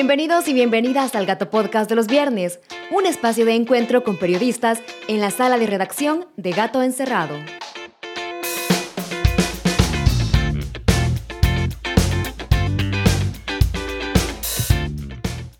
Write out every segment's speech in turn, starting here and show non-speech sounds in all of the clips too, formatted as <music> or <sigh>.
Bienvenidos y bienvenidas al Gato Podcast de los viernes, un espacio de encuentro con periodistas en la sala de redacción de Gato Encerrado.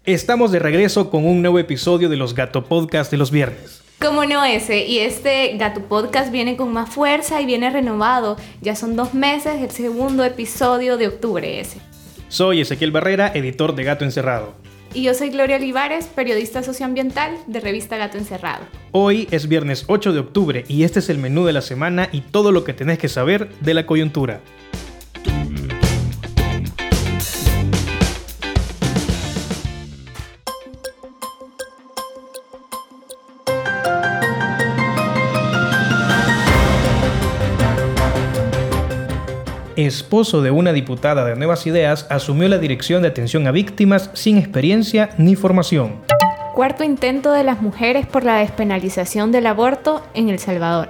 Estamos de regreso con un nuevo episodio de los Gato Podcast de los viernes. Como no ese, y este Gato Podcast viene con más fuerza y viene renovado. Ya son dos meses, el segundo episodio de octubre ese. Soy Ezequiel Barrera, editor de Gato Encerrado. Y yo soy Gloria Olivares, periodista socioambiental de revista Gato Encerrado. Hoy es viernes 8 de octubre y este es el menú de la semana y todo lo que tenés que saber de la coyuntura. Esposo de una diputada de Nuevas Ideas, asumió la dirección de atención a víctimas sin experiencia ni formación. Cuarto intento de las mujeres por la despenalización del aborto en El Salvador.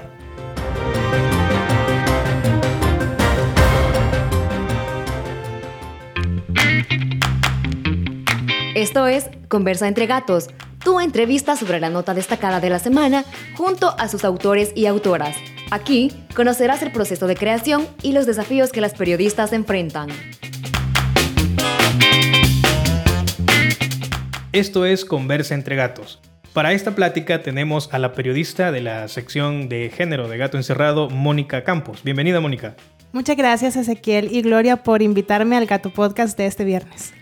Esto es Conversa entre Gatos, tu entrevista sobre la nota destacada de la semana junto a sus autores y autoras. Aquí conocerás el proceso de creación y los desafíos que las periodistas enfrentan. Esto es Conversa entre Gatos. Para esta plática tenemos a la periodista de la sección de género de Gato Encerrado, Mónica Campos. Bienvenida, Mónica. Muchas gracias, Ezequiel y Gloria, por invitarme al Gato Podcast de este viernes.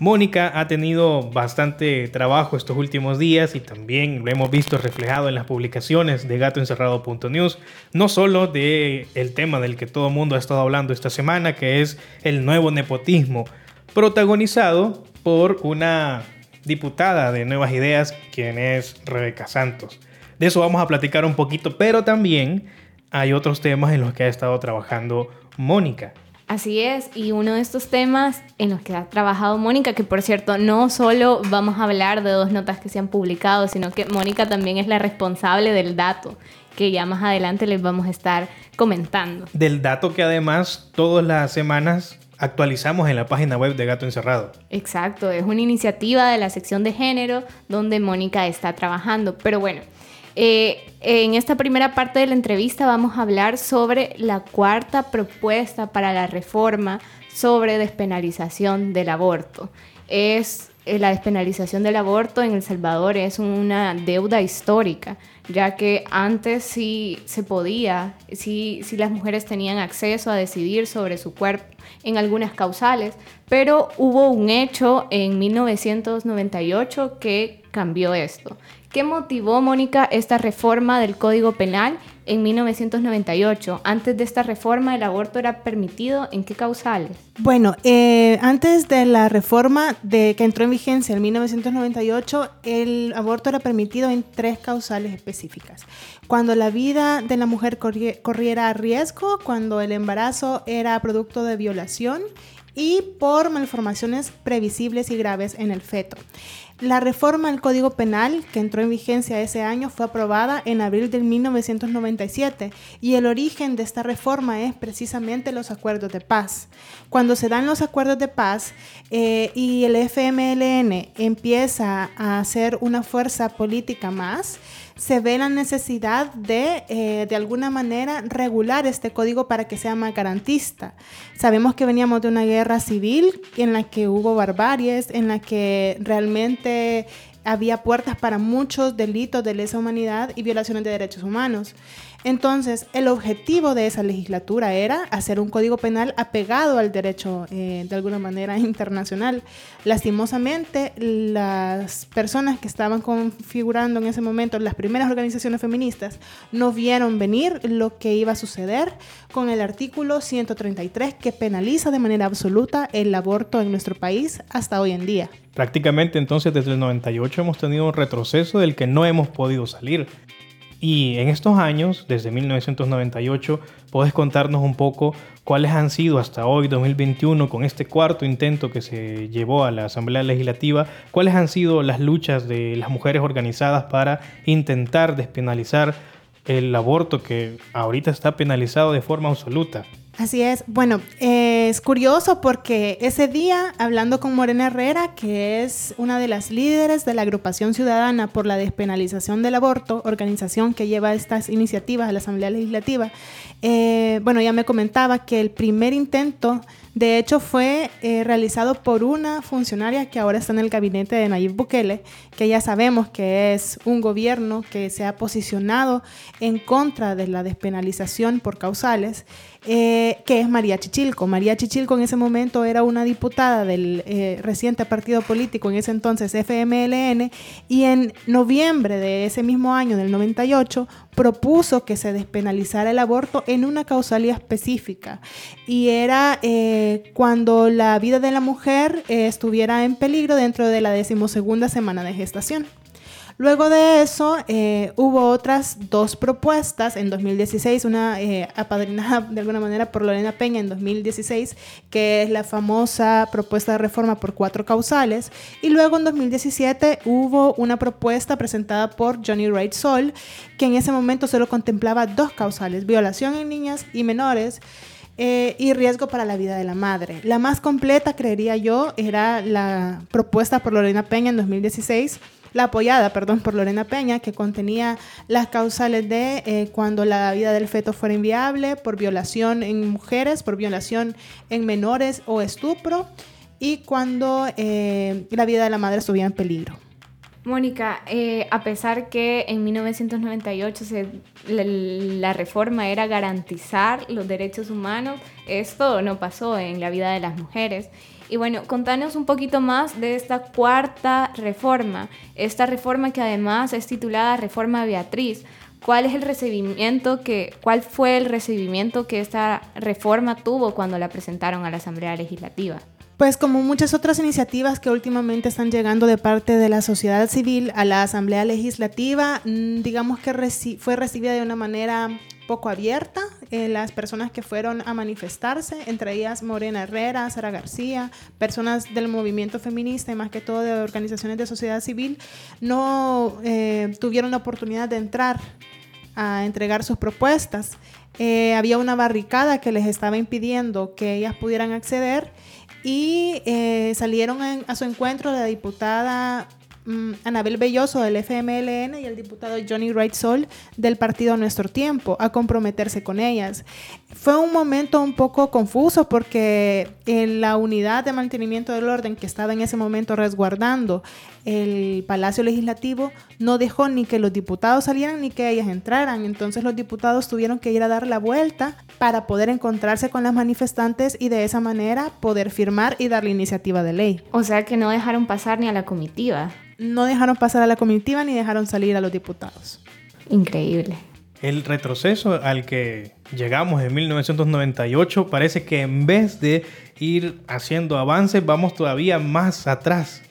Mónica ha tenido bastante trabajo estos últimos días y también lo hemos visto reflejado en las publicaciones de gatoencerrado.news, no solo de el tema del que todo el mundo ha estado hablando esta semana, que es el nuevo nepotismo, protagonizado por una diputada de Nuevas Ideas, quien es Rebeca Santos. De eso vamos a platicar un poquito, pero también hay otros temas en los que ha estado trabajando Mónica. Así es, y uno de estos temas en los que ha trabajado Mónica, que por cierto no solo vamos a hablar de dos notas que se han publicado, sino que Mónica también es la responsable del dato, que ya más adelante les vamos a estar comentando. Del dato que además todas las semanas actualizamos en la página web de Gato Encerrado. Exacto, es una iniciativa de la sección de género donde Mónica está trabajando, pero bueno. Eh, en esta primera parte de la entrevista vamos a hablar sobre la cuarta propuesta para la reforma sobre despenalización del aborto. Es eh, la despenalización del aborto en El Salvador es una deuda histórica, ya que antes sí se podía, sí, sí las mujeres tenían acceso a decidir sobre su cuerpo en algunas causales, pero hubo un hecho en 1998 que cambió esto. ¿Qué motivó, Mónica, esta reforma del Código Penal en 1998? Antes de esta reforma, ¿el aborto era permitido en qué causales? Bueno, eh, antes de la reforma de, que entró en vigencia en 1998, el aborto era permitido en tres causales específicas. Cuando la vida de la mujer corriera riesgo, cuando el embarazo era producto de violación y por malformaciones previsibles y graves en el feto. La reforma al Código Penal, que entró en vigencia ese año, fue aprobada en abril de 1997 y el origen de esta reforma es precisamente los acuerdos de paz. Cuando se dan los acuerdos de paz eh, y el FMLN empieza a ser una fuerza política más, se ve la necesidad de, eh, de alguna manera, regular este código para que sea más garantista. Sabemos que veníamos de una guerra civil en la que hubo barbaries, en la que realmente había puertas para muchos delitos de lesa humanidad y violaciones de derechos humanos. Entonces, el objetivo de esa legislatura era hacer un código penal apegado al derecho eh, de alguna manera <laughs> internacional. Lastimosamente, las personas que estaban configurando en ese momento las primeras organizaciones feministas no vieron venir lo que iba a suceder con el artículo 133 que penaliza de manera absoluta el aborto en nuestro país hasta hoy en día. Prácticamente entonces desde el 98 hemos tenido un retroceso del que no hemos podido salir. Y en estos años, desde 1998, puedes contarnos un poco cuáles han sido hasta hoy, 2021, con este cuarto intento que se llevó a la Asamblea Legislativa, cuáles han sido las luchas de las mujeres organizadas para intentar despenalizar el aborto que ahorita está penalizado de forma absoluta. Así es. Bueno, es curioso porque ese día, hablando con Morena Herrera, que es una de las líderes de la agrupación ciudadana por la despenalización del aborto, organización que lleva estas iniciativas a la Asamblea Legislativa, eh, bueno, ya me comentaba que el primer intento de hecho, fue eh, realizado por una funcionaria que ahora está en el gabinete de Nayib Bukele, que ya sabemos que es un gobierno que se ha posicionado en contra de la despenalización por causales. Eh, que es María Chichilco. María Chichilco en ese momento era una diputada del eh, reciente partido político, en ese entonces FMLN, y en noviembre de ese mismo año, del 98, propuso que se despenalizara el aborto en una causalía específica. Y era eh, cuando la vida de la mujer estuviera en peligro dentro de la decimosegunda semana de gestación. Luego de eso, eh, hubo otras dos propuestas en 2016, una eh, apadrinada <laughs> de alguna manera por Lorena Peña en 2016, que es la famosa propuesta de reforma por cuatro causales, y luego en 2017 hubo una propuesta presentada por Johnny Wright Sol, que en ese momento solo contemplaba dos causales, violación en niñas y menores, eh, y riesgo para la vida de la madre. La más completa, creería yo, era la propuesta por Lorena Peña en 2016 la apoyada, perdón, por Lorena Peña, que contenía las causales de eh, cuando la vida del feto fuera inviable, por violación en mujeres, por violación en menores o estupro, y cuando eh, la vida de la madre estuviera en peligro. Mónica, eh, a pesar que en 1998 la, reforma era garantizar los derechos humanos, esto no pasó en la vida de las mujeres. Y bueno, contanos un poquito más de esta cuarta reforma, esta reforma que además es titulada Reforma Beatriz. ¿Cuál es el recibimiento que, cuál fue el recibimiento que esta reforma tuvo cuando la presentaron a la Asamblea Legislativa? Pues como muchas otras iniciativas que últimamente están llegando de parte de la sociedad civil a la Asamblea Legislativa, mm, digamos que fue recibida de una manera poco abierta. Eh, las personas que fueron a manifestarse, entre ellas Morena Herrera, Sara García, personas del movimiento feminista y más que todo de organizaciones de sociedad civil, no eh, tuvieron la oportunidad de entrar a entregar sus propuestas. Eh, había una barricada que les estaba impidiendo que ellas pudieran acceder y salieron a su encuentro la diputada mm, Anabel Belloso del FMLN y el diputado Johnny Wright Sol del partido Nuestro Tiempo a comprometerse con ellas. Fue un momento un poco confuso porque en la unidad de mantenimiento del orden que estaba en ese momento resguardando el Palacio Legislativo no dejó ni que los diputados salieran ni que ellas entraran. Entonces los diputados tuvieron que ir a dar la vuelta para poder encontrarse con las manifestantes y de esa manera poder firmar y dar la iniciativa de ley. O sea que no dejaron pasar ni a la comitiva. No dejaron pasar a la comitiva ni dejaron salir a los diputados. Increíble. El retroceso al que llegamos en 1998 parece que en vez de ir haciendo avances vamos todavía más atrás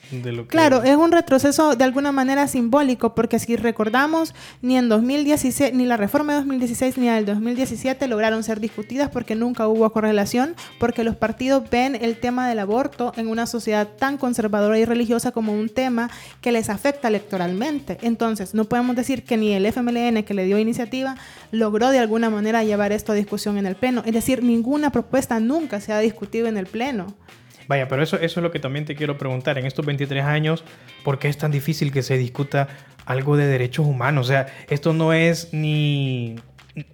Claro, es un retroceso de alguna manera simbólico, porque si recordamos, ni en 2016, ni la reforma de 2016 ni la del 2017 lograron ser discutidas porque nunca hubo correlación, porque los partidos ven el tema del aborto en una sociedad tan conservadora y religiosa como un tema que les afecta electoralmente. Entonces, no podemos decir que ni el FMLN que le dio iniciativa logró de alguna manera llevar esto a discusión en el Pleno. Es decir, ninguna propuesta nunca se ha discutido en el Pleno. Vaya, pero eso, eso es lo que también te quiero preguntar. En estos 23 años, ¿por qué es tan difícil que se discuta algo de derechos humanos? O sea, esto no es ni...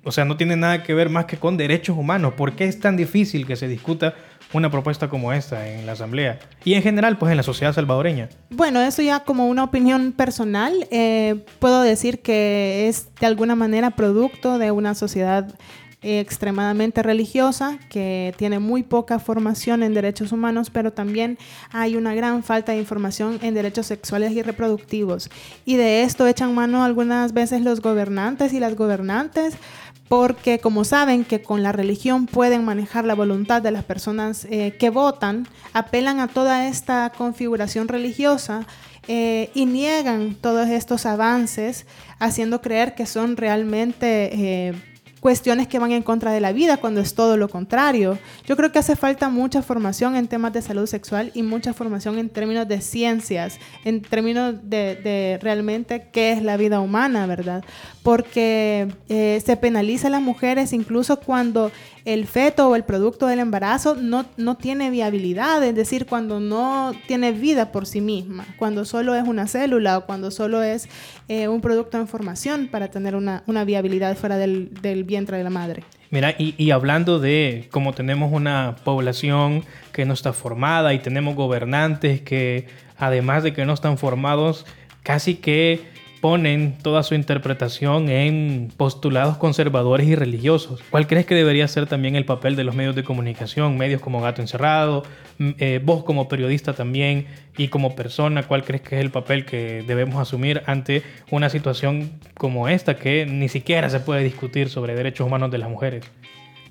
O sea, no tiene nada que ver más que con derechos humanos. ¿Por qué es tan difícil que se discuta una propuesta como esta en la Asamblea y en general pues en la sociedad salvadoreña? Bueno, eso ya como una opinión personal, eh, puedo decir que es de alguna manera producto de una sociedad extremadamente religiosa, que tiene muy poca formación en derechos humanos, pero también hay una gran falta de información en derechos sexuales y reproductivos. Y de esto echan mano algunas veces los gobernantes y las gobernantes, porque como saben que con la religión pueden manejar la voluntad de las personas eh, que votan, apelan a toda esta configuración religiosa eh, y niegan todos estos avances, haciendo creer que son realmente... Eh, cuestiones que van en contra de la vida cuando es todo lo contrario. Yo creo que hace falta mucha formación en temas de salud sexual y mucha formación en términos de ciencias, en términos de, realmente qué es la vida humana, ¿verdad? Porque eh, se penaliza a las mujeres incluso cuando el feto o el producto del embarazo no, no tiene viabilidad, es decir, cuando no tiene vida por sí misma, cuando solo es una célula o cuando solo es eh, un producto en formación para tener una, una viabilidad fuera del, del vientre de la madre. Mira, y, y, hablando de cómo tenemos una población que no está formada y tenemos gobernantes que además de que no están formados, casi que ponen toda su interpretación en postulados conservadores y religiosos. ¿Cuál crees que debería ser también el papel de los medios de comunicación, medios como Gato Encerrado, eh, vos como periodista también y como persona, cuál crees que es el papel que debemos asumir ante una situación como esta que ni siquiera se puede discutir sobre derechos humanos de las mujeres?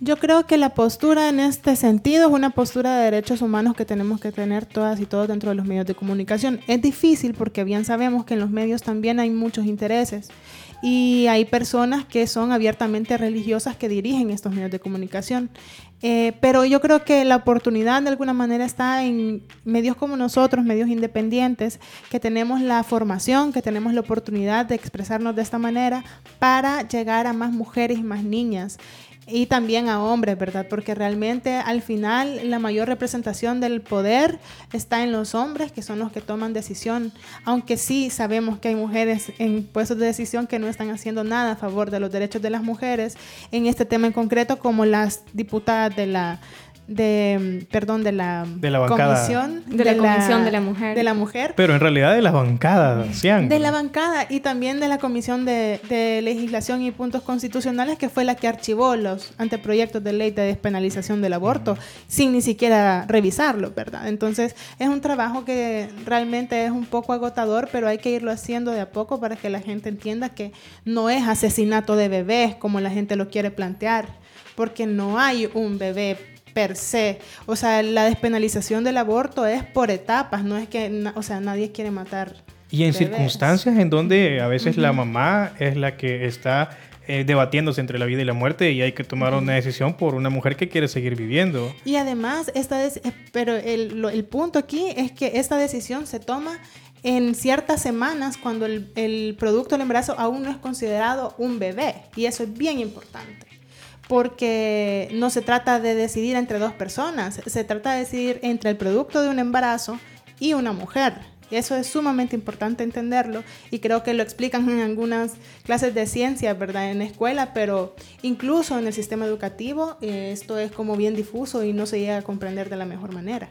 Yo creo que la postura en este sentido es una postura de derechos humanos que tenemos que tener todas y todos dentro de los medios de comunicación. Es difícil porque bien sabemos que en los medios también hay muchos intereses y hay personas que son abiertamente religiosas que dirigen estos medios de comunicación. Eh, pero yo creo que la oportunidad de alguna manera está en medios como nosotros, medios independientes, que tenemos la formación, que tenemos la oportunidad de expresarnos de esta manera para llegar a más mujeres y más niñas y también a hombres, ¿verdad? Porque realmente al final la mayor representación del poder está en los hombres, que son los que toman decisión, aunque sí sabemos que hay mujeres en puestos de decisión que no están haciendo nada a favor de los derechos de las mujeres en este tema en concreto, como las diputadas de la de perdón de la, de la comisión de, la, comisión de la mujer. de la mujer. Pero en realidad de la bancada de la bancada y también de la comisión de, de, legislación y puntos constitucionales que fue la que archivó los anteproyectos de ley de despenalización del aborto sin ni siquiera revisarlo verdad entonces es un trabajo que realmente es un poco agotador pero hay que irlo haciendo de a poco para que la gente entienda que no es asesinato de bebés como la gente lo quiere plantear porque no hay un bebé per se. O sea, la despenalización del aborto es por etapas, no es que, o sea, nadie quiere matar. Y en circunstancias en donde a veces la mamá es la que está eh, debatiéndose entre la vida y la muerte y hay que tomar una decisión por una mujer que quiere seguir viviendo. Y además, esta eh, pero el, el punto aquí es que esta decisión se toma en ciertas semanas cuando el, el producto del embarazo aún no es considerado un bebé y eso es bien importante porque no se trata de decidir entre dos personas, se trata de decidir entre el producto de un embarazo y una mujer. Eso es sumamente importante entenderlo y creo que lo explican en algunas clases de ciencia, ¿verdad? En escuela, pero incluso en el sistema educativo eh, esto es como bien difuso y no se llega a comprender de la mejor manera.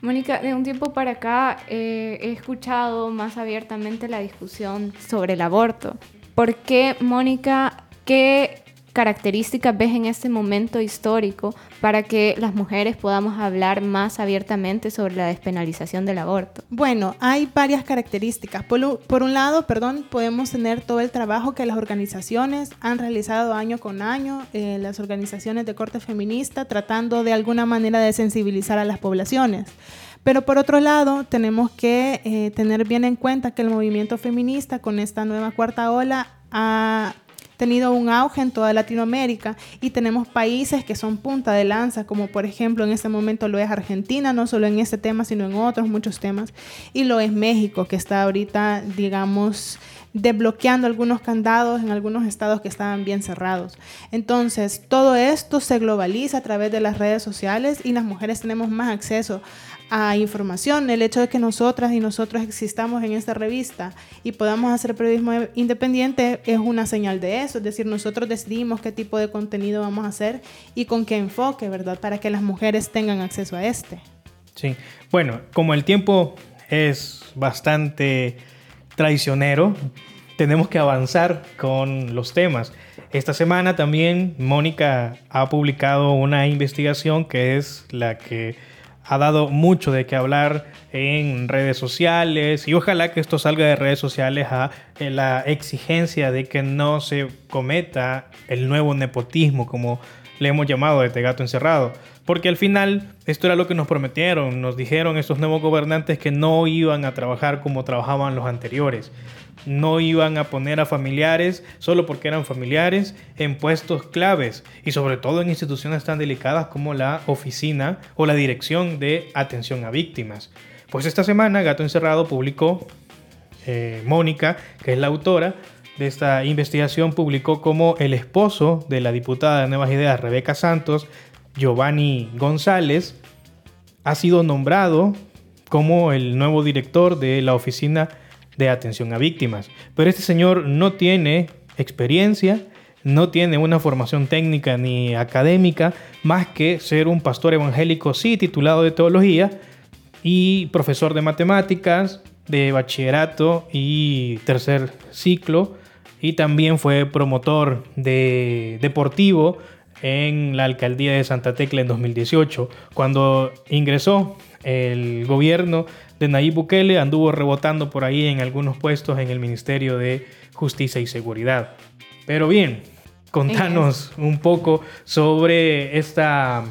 Mónica, de un tiempo para acá eh, he escuchado más abiertamente la discusión sobre el aborto. ¿Por qué, Mónica, qué características ves en este momento histórico para que las mujeres podamos hablar más abiertamente sobre la despenalización del aborto? Bueno, hay varias características. Por, un lado, perdón, podemos tener todo el trabajo que las organizaciones han realizado año con año, eh, las organizaciones de corte feminista, tratando de alguna manera de sensibilizar a las poblaciones. Pero por otro lado, tenemos que eh, tener bien en cuenta que el movimiento feminista con esta nueva cuarta ola ha tenido un auge en toda Latinoamérica y tenemos países que son punta de lanza, como por ejemplo en este momento lo es Argentina, no solo en este tema, sino en otros muchos temas, y lo es México, que está ahorita, digamos, desbloqueando algunos candados en algunos estados que estaban bien cerrados. Entonces, todo esto se globaliza a través de las redes sociales y las mujeres tenemos más acceso a información. El hecho de que nosotras y nosotros existamos en esta revista y podamos hacer periodismo independiente es una señal de eso. Es decir, nosotros decidimos qué tipo de contenido vamos a hacer y con qué enfoque, ¿verdad? Para que las mujeres tengan acceso a este. Sí, bueno, como el tiempo es bastante traicionero, tenemos que avanzar con los temas. Esta semana también Mónica ha publicado una investigación que es la que ha dado mucho de qué hablar en redes sociales y ojalá que esto salga de redes sociales a eh, la exigencia de que no se cometa el nuevo nepotismo como le hemos llamado de gato encerrado. Porque al final esto era lo que nos prometieron, nos dijeron estos nuevos gobernantes que no iban a trabajar como trabajaban los anteriores no iban a poner a familiares solo porque eran familiares en puestos claves y sobre todo en instituciones tan delicadas como la oficina o la dirección de atención a víctimas. Pues esta semana Gato Encerrado publicó, eh, Mónica, que es la autora, de esta investigación publicó como el esposo de la diputada de Nuevas Ideas, Rebeca Santos, Giovanni González, ha sido nombrado como el nuevo director de la Oficina de Atención a Víctimas. Pero este señor no tiene experiencia, no tiene una formación técnica ni académica, más que ser un pastor evangélico, sí, titulado de teología y profesor de matemáticas, de bachillerato y tercer ciclo, y también fue promotor de deportivo en la alcaldía de Santa Tecla en 2018. Cuando ingresó el gobierno de Nayib Bukele, anduvo rebotando por ahí en algunos puestos en el Ministerio de Justicia y Seguridad. Pero bien, contanos un poco sobre esta,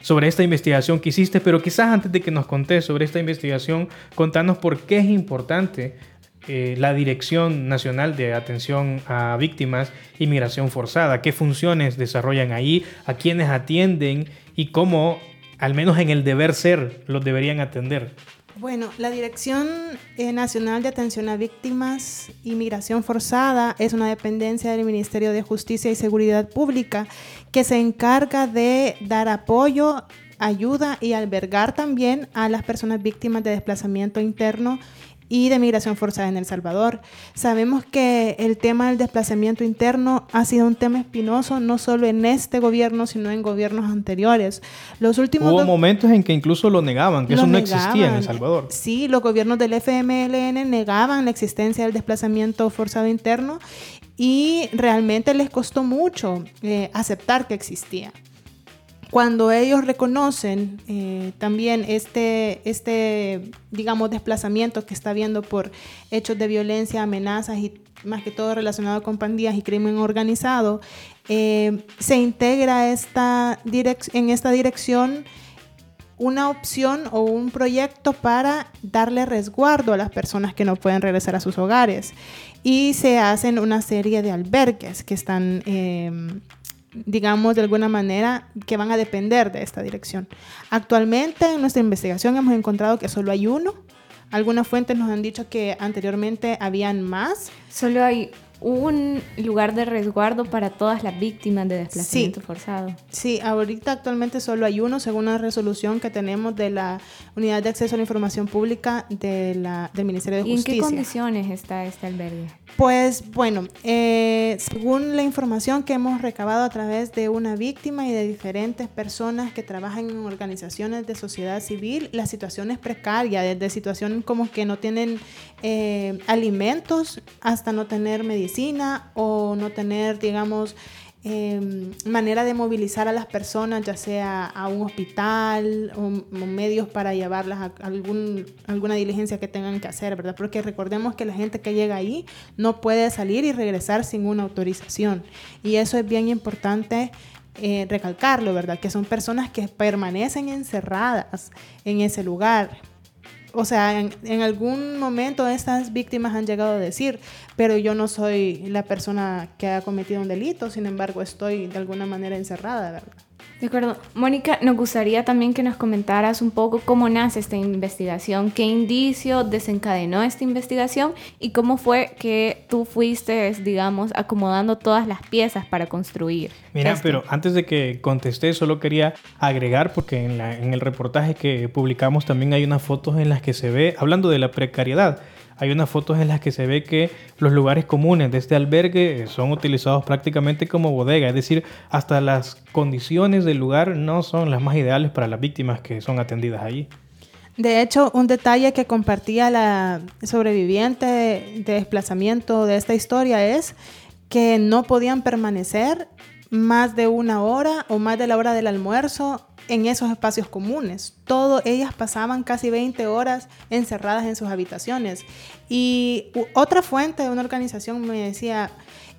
sobre esta investigación que hiciste, pero quizás antes de que nos contés sobre esta investigación, contanos por qué es importante eh, la Dirección Nacional de Atención a Víctimas y Migración Forzada, qué funciones desarrollan ahí, a quiénes atienden y cómo, al menos en el deber ser, los deberían atender. Bueno, la Dirección eh, Nacional de Atención a Víctimas y Migración Forzada es una dependencia del Ministerio de Justicia y Seguridad Pública que se encarga de dar apoyo, ayuda y albergar también a las personas víctimas de desplazamiento interno y de migración forzada en El Salvador. Sabemos que el tema del desplazamiento interno ha sido un tema espinoso no solo en este gobierno, sino en gobiernos anteriores. Los últimos Hubo momentos en que incluso lo negaban, que eso no existía en El Salvador. Sí, los gobiernos del FMLN negaban la existencia del desplazamiento forzado interno y realmente les costó mucho eh, aceptar que existía cuando ellos reconocen eh, también este, este, digamos, desplazamiento que está habiendo por hechos de violencia, amenazas y más que todo relacionado con pandillas y crimen organizado, eh, se integra esta en esta dirección una opción o un proyecto para darle resguardo a las personas que no pueden regresar a sus hogares. Y se hacen una serie de albergues que están eh, digamos, de alguna manera, que van a depender de esta dirección. Actualmente en nuestra investigación hemos encontrado que solo hay uno. Algunas fuentes nos han dicho que anteriormente habían más. Solo hay un lugar de resguardo para todas las víctimas de desplazamiento forzado. Sí, ahorita actualmente solo hay uno, según una resolución que tenemos de la Unidad de Acceso a la Información Pública de la, del Ministerio de Justicia. ¿Y en qué condiciones está este albergue? Pues bueno, eh, según la información que hemos recabado a través de una víctima y de diferentes personas que trabajan en organizaciones de sociedad civil, la situación es precaria, desde situaciones como que no tienen eh, alimentos hasta no tener medicina o no tener, digamos, em, manera de movilizar a las personas, ya sea a un hospital o, medios para llevarlas a algún, alguna diligencia que tengan que hacer, ¿verdad? Porque recordemos que la gente que llega ahí no puede salir y regresar sin una autorización. Y eso es bien importante eh, recalcarlo, ¿verdad? Que son personas que permanecen encerradas en ese lugar o sea, en, algún momento estas víctimas han llegado a decir, pero yo no soy la persona que ha cometido un delito, sin embargo estoy de alguna manera encerrada, ¿verdad? De acuerdo. Mónica, nos gustaría también que nos comentaras un poco cómo nace esta investigación, qué indicio desencadenó esta investigación y cómo fue que tú fuiste, digamos, acomodando todas las piezas para construir. Mira, pero antes de que contesté, solo quería agregar, porque en, en el reportaje que publicamos también hay unas fotos en las que se ve, hablando de la precariedad, hay unas fotos en las que se ve que los lugares comunes de este albergue son utilizados prácticamente como bodega, es decir, hasta las condiciones del lugar no son las más ideales para las víctimas que son atendidas allí. De hecho, un detalle que compartía la sobreviviente de desplazamiento de esta historia es que no podían permanecer más de una hora o más de la hora del almuerzo en esos espacios comunes. Todo, ellas pasaban casi 20 horas encerradas en sus habitaciones. Y otra fuente de una organización me decía,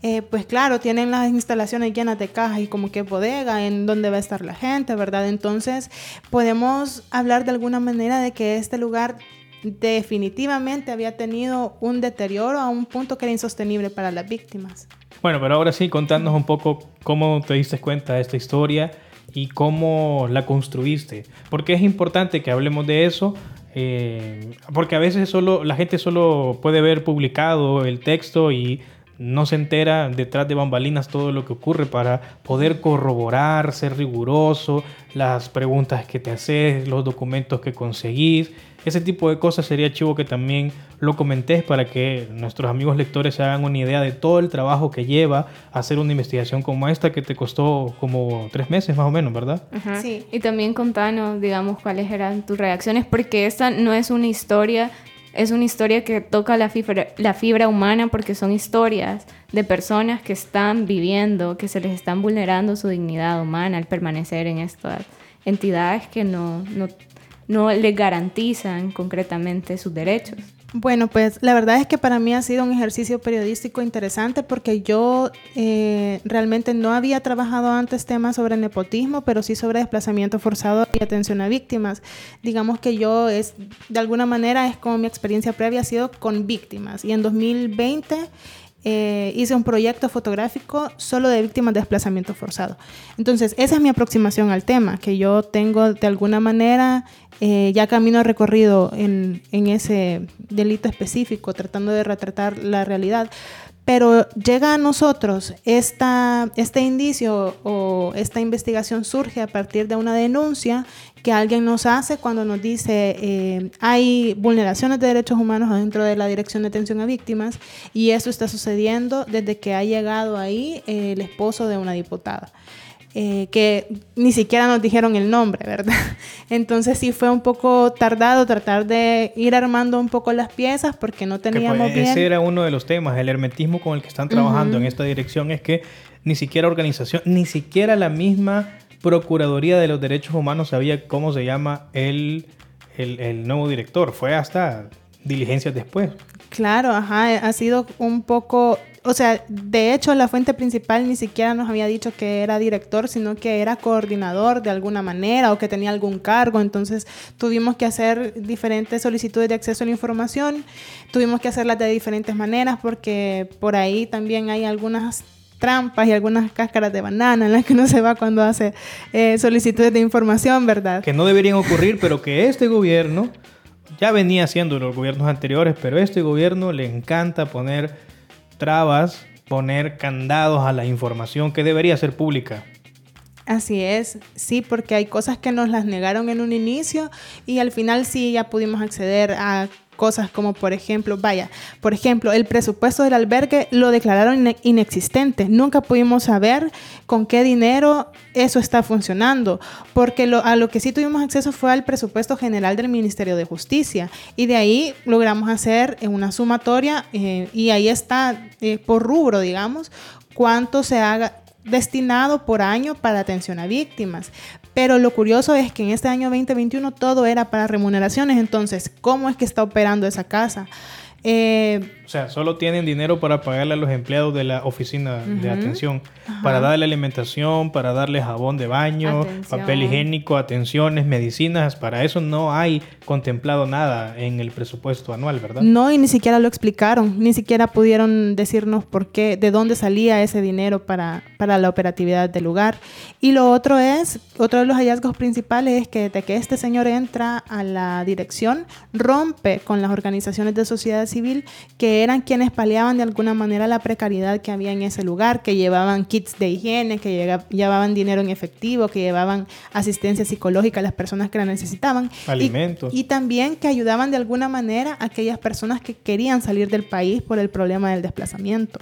eh, pues claro, tienen las instalaciones llenas de cajas y como que bodega en donde va a estar la gente, ¿verdad? Entonces podemos hablar de alguna manera de que este lugar definitivamente había tenido un deterioro a un punto que era insostenible para las víctimas. Bueno, pero ahora sí, contándonos un poco cómo te diste cuenta de esta historia y cómo la construiste. Porque es importante que hablemos de eso, eh, porque a veces solo la gente solo puede ver publicado el texto y no se entera detrás de bambalinas todo lo que ocurre para poder corroborar, ser riguroso, las preguntas que te haces, los documentos que conseguís. Ese tipo de cosas sería chivo que también lo comentés para que nuestros amigos lectores se hagan una idea de todo el trabajo que lleva hacer una investigación como esta que te costó como tres meses más o menos, ¿verdad? Sí. Y también contanos, digamos, cuáles eran tus reacciones, porque esta no es una historia es una historia que toca la fibra, la fibra humana porque son historias de personas que están viviendo, que se les están vulnerando su dignidad humana al permanecer en estas entidades que no, no, no les garantizan concretamente sus derechos. Bueno, pues la verdad es que para mí ha sido un ejercicio periodístico interesante porque yo eh, realmente no había trabajado antes temas sobre nepotismo, pero sí sobre desplazamiento forzado y atención a víctimas. Digamos que yo es, de alguna manera, es como mi experiencia previa ha sido con víctimas. Y en 2020 eh, hice un proyecto fotográfico solo de víctimas de desplazamiento forzado. Entonces, esa es mi aproximación al tema, que yo tengo de alguna manera eh, ya camino recorrido en, en ese delito específico, tratando de retratar la realidad pero llega a nosotros esta, este indicio o esta investigación surge a partir de una denuncia que alguien nos hace cuando nos dice eh, hay vulneraciones de derechos humanos dentro de la Dirección de Atención a Víctimas y eso está sucediendo desde que ha llegado ahí el esposo de una diputada. Eh, que ni siquiera nos dijeron el nombre, ¿verdad? <laughs> Entonces sí fue un poco tardado tratar de ir armando un poco las piezas porque no pues, teníamos bien... Ese era uno de los temas, el hermetismo con el que están trabajando en esta dirección es que ni siquiera organización, ni siquiera la misma Procuraduría de los Derechos Humanos sabía cómo se llama el, el, el nuevo director, fue hasta diligencias después. Claro, ajá, ha sido un poco o sea, de hecho la fuente principal ni siquiera nos había dicho que era director, sino que era coordinador de alguna manera o que tenía algún cargo. Entonces tuvimos que hacer diferentes solicitudes de acceso a la información, tuvimos que hacerlas de diferentes maneras porque por ahí también hay algunas trampas y algunas cáscaras de banana en las que uno se va cuando hace eh, solicitudes de información, ¿verdad? Que no deberían ocurrir, pero que este gobierno ya venía haciendo los gobiernos anteriores, pero este gobierno le encanta poner trabas, poner candados a la información que debería ser pública. Así es, sí, porque hay cosas que nos las negaron en un inicio y al final sí ya pudimos acceder a cosas como por ejemplo, vaya, por ejemplo, el presupuesto del albergue lo declararon inexistente. Nunca pudimos saber con qué dinero eso está funcionando, porque a lo que sí tuvimos acceso fue al presupuesto general del Ministerio de Justicia y de ahí logramos hacer una sumatoria eh, y ahí está eh, por rubro, digamos, cuánto se haga destinado por año para atención a víctimas. Pero lo curioso es que en este año 2021 todo era para remuneraciones. Entonces, ¿cómo es que está operando esa casa? Eh, o sea, solo tienen dinero para pagarle a los empleados de la oficina de atención, para darle alimentación, para darle jabón de baño, papel higiénico, atenciones, medicinas. Para eso no hay contemplado nada en el presupuesto anual, ¿verdad? No, y ni siquiera lo explicaron, ni siquiera pudieron decirnos por qué, de dónde salía ese dinero para, para la operatividad del lugar. Y lo otro es, otro de los hallazgos principales es que desde que este señor entra a la dirección, rompe con las organizaciones de sociedad civil que eran quienes paliaban de alguna manera la precariedad que había en ese lugar, que llevaban kits de higiene, que llevaban dinero en efectivo, que llevaban asistencia psicológica a las personas que la necesitaban. Alimentos. Y, también que ayudaban de alguna manera a aquellas personas que querían salir del país por el problema del desplazamiento.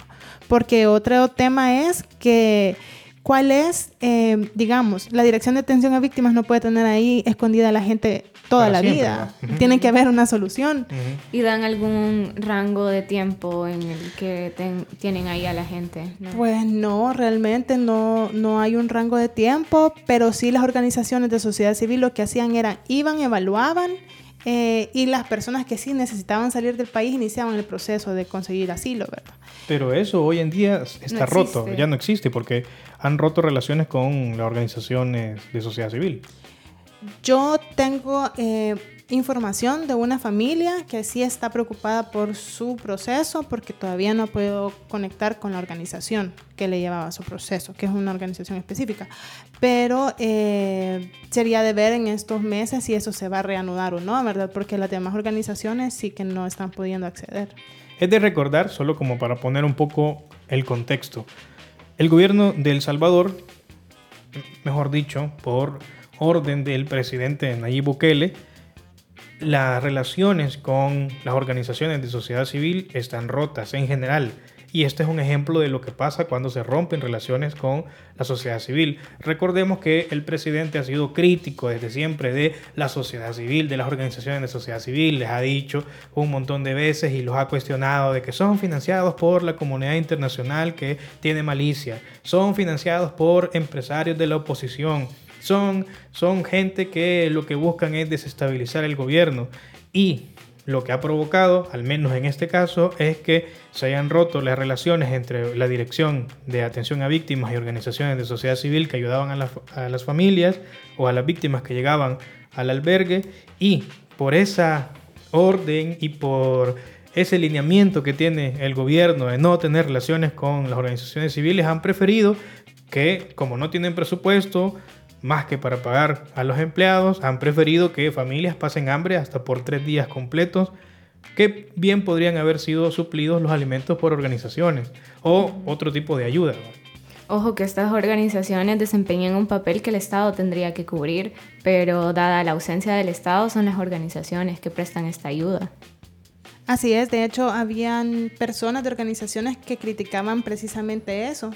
Porque otro tema es que cuál es, eh, digamos, la dirección de atención a víctimas no puede tener ahí escondida a la gente toda la vida. Tiene que haber una solución. ¿Y dan algún rango de tiempo en el que tienen ahí a la gente? Pues no, realmente no, no hay un rango de tiempo, pero sí las organizaciones de sociedad civil lo que hacían era, iban, evaluaban eh, y las personas que sí necesitaban salir del país iniciaban el proceso de conseguir asilo, ¿verdad? Pero eso hoy en día está roto, ya no existe, porque han roto relaciones con las organizaciones de sociedad civil. Yo tengo eh, información de una familia que sí está preocupada por su proceso porque todavía no puedo conectar con la organización que le llevaba su proceso, que es una organización específica. Pero eh, sería de ver en estos meses si eso se va a reanudar o no, ¿verdad? Porque las demás organizaciones sí que no están pudiendo acceder. Es de recordar, solo como para poner un poco el contexto, el gobierno de El Salvador, mejor dicho, por orden del presidente Nayib Bukele, las relaciones con las organizaciones de sociedad civil están rotas en general. Y este es un ejemplo de lo que pasa cuando se rompen relaciones con la sociedad civil. Recordemos que el presidente ha sido crítico desde siempre de la sociedad civil, de las organizaciones de sociedad civil, les ha dicho un montón de veces y los ha cuestionado de que son financiados por la comunidad internacional que tiene malicia, son financiados por empresarios de la oposición, son, son gente que lo que buscan es desestabilizar el gobierno. Y lo que ha provocado, al menos en este caso, es que se hayan roto las relaciones entre la Dirección de Atención a Víctimas y organizaciones de sociedad civil que ayudaban a, a las familias o a las víctimas que llegaban al albergue. Y por esa orden y por ese lineamiento que tiene el gobierno de no tener relaciones con las organizaciones civiles han preferido que como no tienen presupuesto más que para pagar a los empleados, han preferido que familias pasen hambre hasta por tres días completos, que bien podrían haber sido suplidos los alimentos por organizaciones o otro tipo de ayuda. Ojo que estas organizaciones desempeñan un papel que el Estado tendría que cubrir, pero dada la ausencia del Estado son las organizaciones que prestan esta ayuda. Así es, de hecho habían personas de organizaciones que criticaban precisamente eso,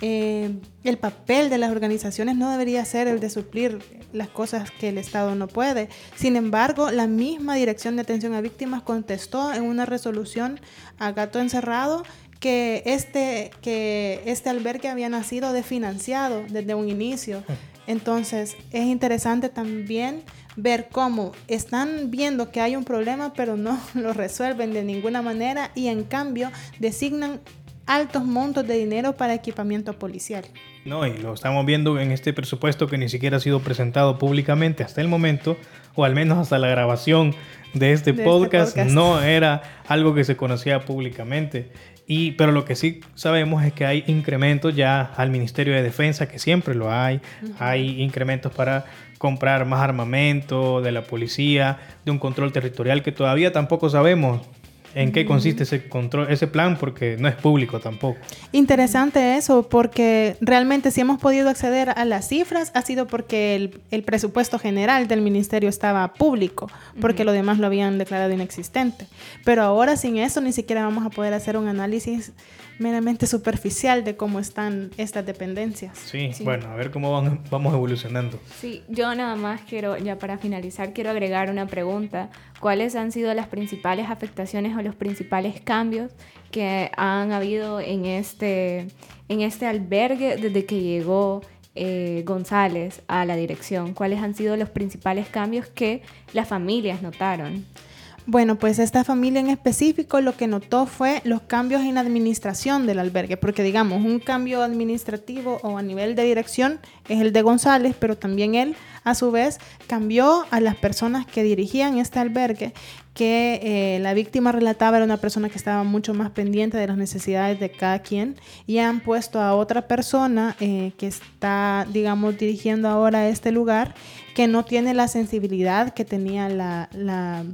eh, el papel de las organizaciones no debería ser el de suplir las cosas que el Estado no puede. Sin embargo, la misma Dirección de Atención a Víctimas contestó en una resolución a gato encerrado que este, que este albergue había nacido desfinanciado desde un inicio. Entonces, es interesante también ver cómo están viendo que hay un problema, pero no <laughs> lo resuelven de ninguna manera y en cambio designan altos montos de dinero para equipamiento policial. No, y lo estamos viendo en este presupuesto que ni siquiera ha sido presentado públicamente hasta el momento, o al menos hasta la grabación de este, este podcast, no era algo que se conocía públicamente. Y, pero lo que sí sabemos es que hay incrementos ya al Ministerio de Defensa, que siempre lo hay. Hay incrementos para comprar más armamento de la policía, de un control territorial que todavía tampoco sabemos en qué consiste ese control, ese plan, porque no es público tampoco. Interesante eso, porque realmente si hemos podido acceder a las cifras ha sido porque el, presupuesto general del ministerio estaba público, porque lo demás lo habían declarado inexistente. Pero ahora sin eso ni siquiera vamos a poder hacer un análisis meramente superficial de cómo están estas dependencias. Sí, bueno, a ver cómo vamos evolucionando. Sí, yo nada más quiero, ya para finalizar, quiero agregar una pregunta. ¿Cuáles han sido las principales afectaciones o los principales cambios que han habido en este, en este albergue desde que llegó eh, González a la dirección? ¿Cuáles han sido los principales cambios que las familias notaron? Bueno, pues esta familia en específico lo que notó fue los cambios en la administración del albergue, porque digamos, un cambio administrativo o a nivel de dirección es el de González, pero también él a su vez cambió a las personas que dirigían este albergue, que eh, la víctima relataba era una persona que estaba mucho más pendiente de las necesidades de cada quien y han puesto a otra persona eh, que está, digamos, dirigiendo ahora este lugar, que no tiene la sensibilidad que tenía la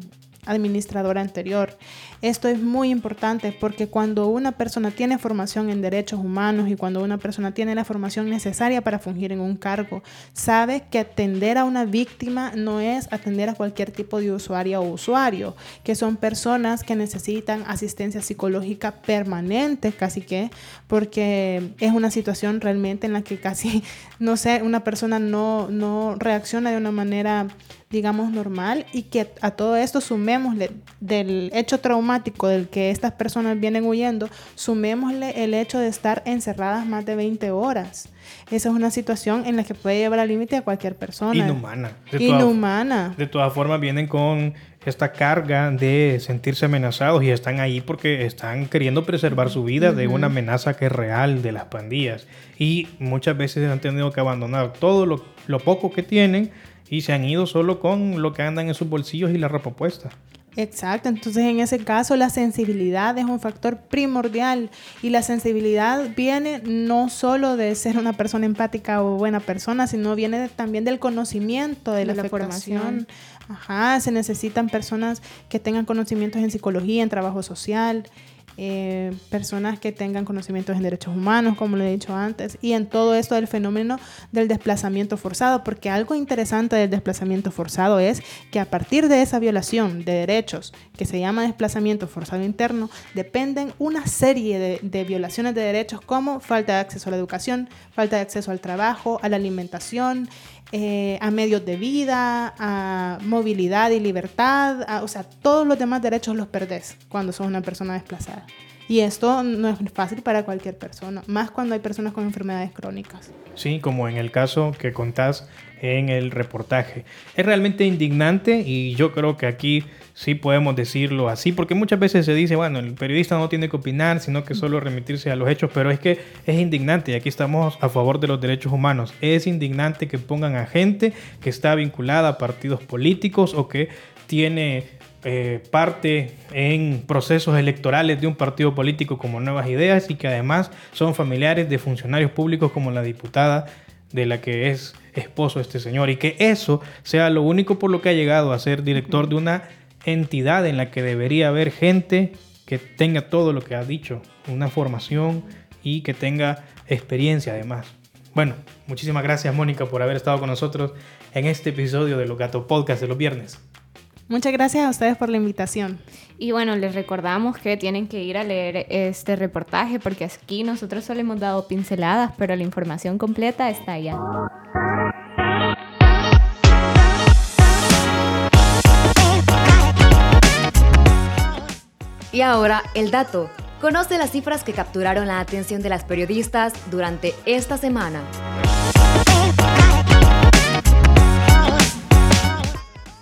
administradora anterior. Esto es muy importante porque cuando una persona tiene formación en derechos humanos y cuando una persona tiene la formación necesaria para fungir en un cargo, sabe que atender a una víctima no es atender a cualquier tipo de usuaria o usuario, que son personas que necesitan asistencia psicológica permanente, casi que, porque es una situación realmente en la que casi, <laughs> no sé, una persona no, no reacciona de una manera digamos, normal y que a todo esto sumémosle del hecho traumático del que estas personas vienen huyendo, sumémosle el hecho de estar encerradas más de 20 horas. Esa es una situación en la que puede llevar al límite a cualquier persona. Inhumana. De Inhumana. de todas formas, vienen con esta carga de sentirse amenazados y están ahí porque están queriendo preservar su vida de una amenaza que es real de las pandillas. Y muchas veces han tenido que abandonar todo lo, lo poco que tienen y se han ido solo con lo que andan en sus bolsillos y la ropa puesta. Exacto, entonces en ese caso la sensibilidad es un factor primordial y la sensibilidad viene no solo de ser una persona empática o buena persona, sino viene también del conocimiento, de, la, formación Ajá, se necesitan personas que tengan conocimientos en psicología, en trabajo social, eh, personas que tengan conocimientos en derechos humanos, como le he dicho antes, y en todo esto del fenómeno del desplazamiento forzado, porque algo interesante del desplazamiento forzado es que a partir de esa violación de derechos, que se llama desplazamiento forzado interno, dependen una serie de, de violaciones de derechos como falta de acceso a la educación, falta de acceso al trabajo, a la alimentación, eh, a medios de vida, a movilidad y libertad, o sea, todos los demás derechos los perdés cuando sos una persona desplazada. Y esto no es fácil para cualquier persona, más cuando hay personas con enfermedades crónicas. Sí, como en el caso que contás en el reportaje. Es realmente indignante y yo creo que aquí sí podemos decirlo así, porque muchas veces se dice, bueno, el periodista no tiene que opinar, sino que solo remitirse a los hechos, pero es que es indignante y aquí estamos a favor de los derechos humanos. Es indignante que pongan a gente que está vinculada a partidos políticos o que tiene eh, parte en procesos electorales de un partido político como Nuevas Ideas y que además son familiares de funcionarios públicos como la diputada de la que es esposo este señor y que eso sea lo único por lo que ha llegado a ser director de una entidad en la que debería haber gente que tenga todo lo que ha dicho, una formación y que tenga experiencia además. Bueno, muchísimas gracias Mónica por haber estado con nosotros en este episodio de Los Gato Podcast de los viernes. Muchas gracias a ustedes por la invitación. Y bueno, les recordamos que tienen que ir a leer este reportaje porque aquí nosotros solo hemos dado pinceladas, pero la información completa está allá. Y ahora el dato. Conoce las cifras que capturaron la atención de las periodistas durante esta semana.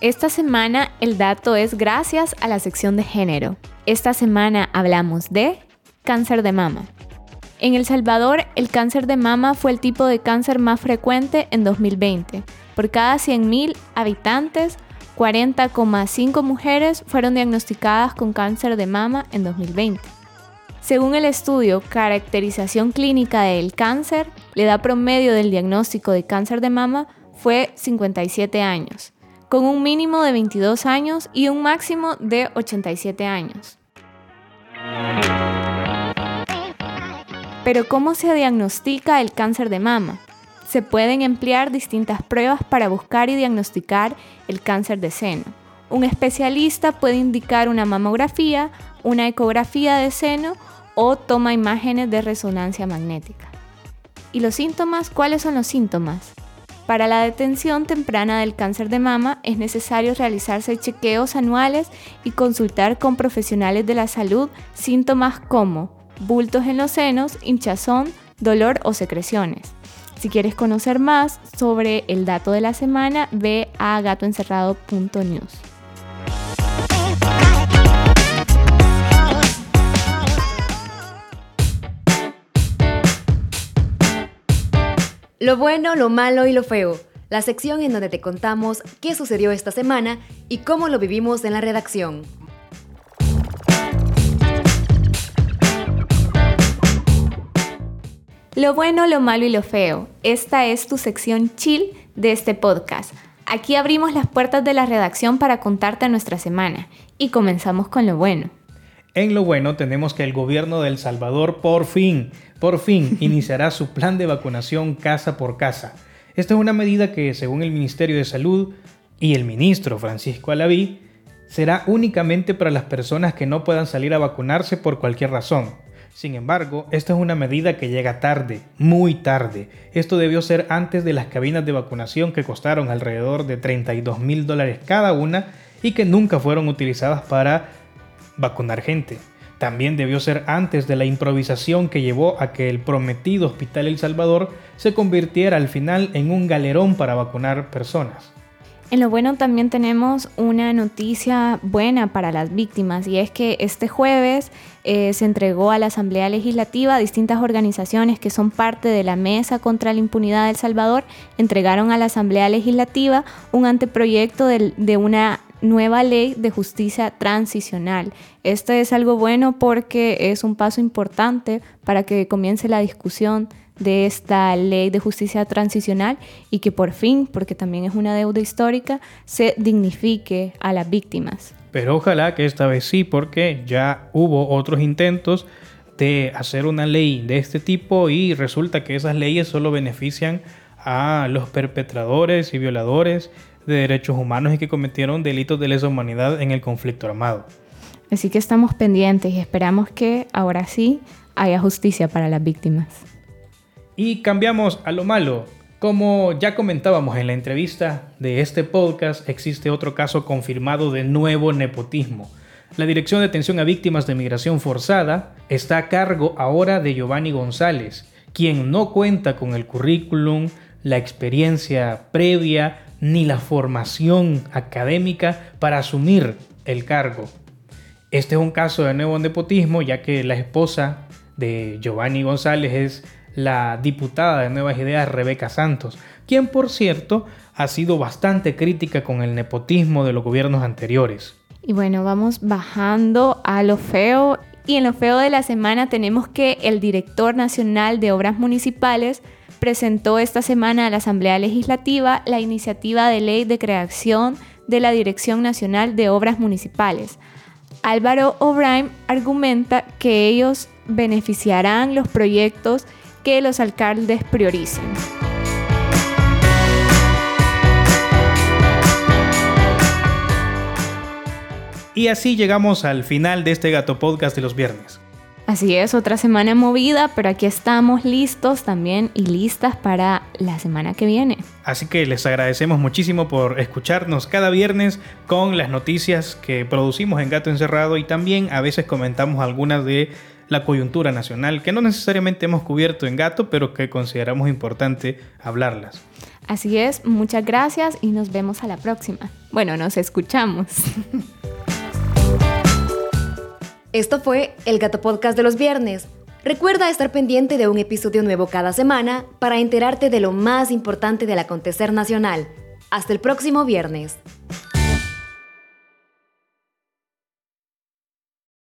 Esta semana el dato es gracias a la sección de género. Esta semana hablamos de cáncer de mama. En El Salvador, el cáncer de mama fue el tipo de cáncer más frecuente en 2020. Por cada 100.000 habitantes, 40,5 mujeres fueron diagnosticadas con cáncer de mama en 2020. Según el estudio Caracterización Clínica del Cáncer, la edad promedio del diagnóstico de cáncer de mama fue 57 años, con un mínimo de 22 años y un máximo de 87 años. Pero ¿cómo se diagnostica el cáncer de mama? se pueden emplear distintas pruebas para buscar y diagnosticar el cáncer de seno. Un especialista puede indicar una mamografía, una ecografía de seno o toma imágenes de resonancia magnética. ¿Y los síntomas? ¿Cuáles son los síntomas? Para la detención temprana del cáncer de mama es necesario realizarse chequeos anuales y consultar con profesionales de la salud síntomas como bultos en los senos, hinchazón, dolor o secreciones. Si quieres conocer más sobre el dato de la semana, ve a gatoencerrado.news. Lo bueno, lo malo y lo feo. La sección en donde te contamos qué sucedió esta semana y cómo lo vivimos en la redacción. Lo bueno, lo malo y lo feo. Esta es tu sección chill de este podcast. Aquí abrimos las puertas de la redacción para contarte nuestra semana y comenzamos con lo bueno. En lo bueno tenemos que el gobierno de El Salvador por fin, por fin <laughs> iniciará su plan de vacunación casa por casa. Esta es una medida que, según el Ministerio de Salud y el ministro Francisco Alaví, será únicamente para las personas que no puedan salir a vacunarse por cualquier razón. Sin embargo, esta es una medida que llega tarde, muy tarde. Esto debió ser antes de las cabinas de vacunación que costaron alrededor de 32 mil dólares cada una y que nunca fueron utilizadas para vacunar gente. También debió ser antes de la improvisación que llevó a que el prometido Hospital El Salvador se convirtiera al final en un galerón para vacunar personas. En lo bueno también tenemos una noticia buena para las víctimas y es que este jueves eh, se entregó a la Asamblea Legislativa distintas organizaciones que son parte de la Mesa contra la Impunidad de El Salvador, entregaron a la Asamblea Legislativa un anteproyecto de, de una nueva ley de justicia transicional. Esto es algo bueno porque es un paso importante para que comience la discusión de esta ley de justicia transicional y que por fin, porque también es una deuda histórica, se dignifique a las víctimas. Pero ojalá que esta vez sí, porque ya hubo otros intentos de hacer una ley de este tipo y resulta que esas leyes solo benefician a los perpetradores y violadores de derechos humanos y que cometieron delitos de lesa humanidad en el conflicto armado. Así que estamos pendientes y esperamos que ahora sí haya justicia para las víctimas. Y cambiamos a lo malo. Como ya comentábamos en la entrevista de este podcast, existe otro caso confirmado de nuevo nepotismo. La Dirección de Atención a Víctimas de Migración Forzada está a cargo ahora de Giovanni González, quien no cuenta con el currículum, la experiencia previa ni la formación académica para asumir el cargo. Este es un caso de nuevo nepotismo, ya que la esposa de Giovanni González es la diputada de Nuevas Ideas Rebeca Santos, quien por cierto ha sido bastante crítica con el nepotismo de los gobiernos anteriores. Y bueno, vamos bajando a lo feo. Y en lo feo de la semana tenemos que el director nacional de obras municipales presentó esta semana a la Asamblea Legislativa la iniciativa de ley de creación de la Dirección Nacional de Obras Municipales. Álvaro O'Brien argumenta que ellos beneficiarán los proyectos que los alcaldes prioricen. Y así llegamos al final de este Gato Podcast de los viernes. Así es, otra semana movida, pero aquí estamos listos también y listas para la semana que viene. Así que les agradecemos muchísimo por escucharnos cada viernes con las noticias que producimos en Gato Encerrado y también a veces comentamos algunas de la coyuntura nacional que no necesariamente hemos cubierto en Gato, pero que consideramos importante hablarlas. Así es, muchas gracias y nos vemos a la próxima. Bueno, nos escuchamos. <laughs> Esto fue el Gato Podcast de los viernes. Recuerda estar pendiente de un episodio nuevo cada semana para enterarte de lo más importante del acontecer nacional. Hasta el próximo viernes.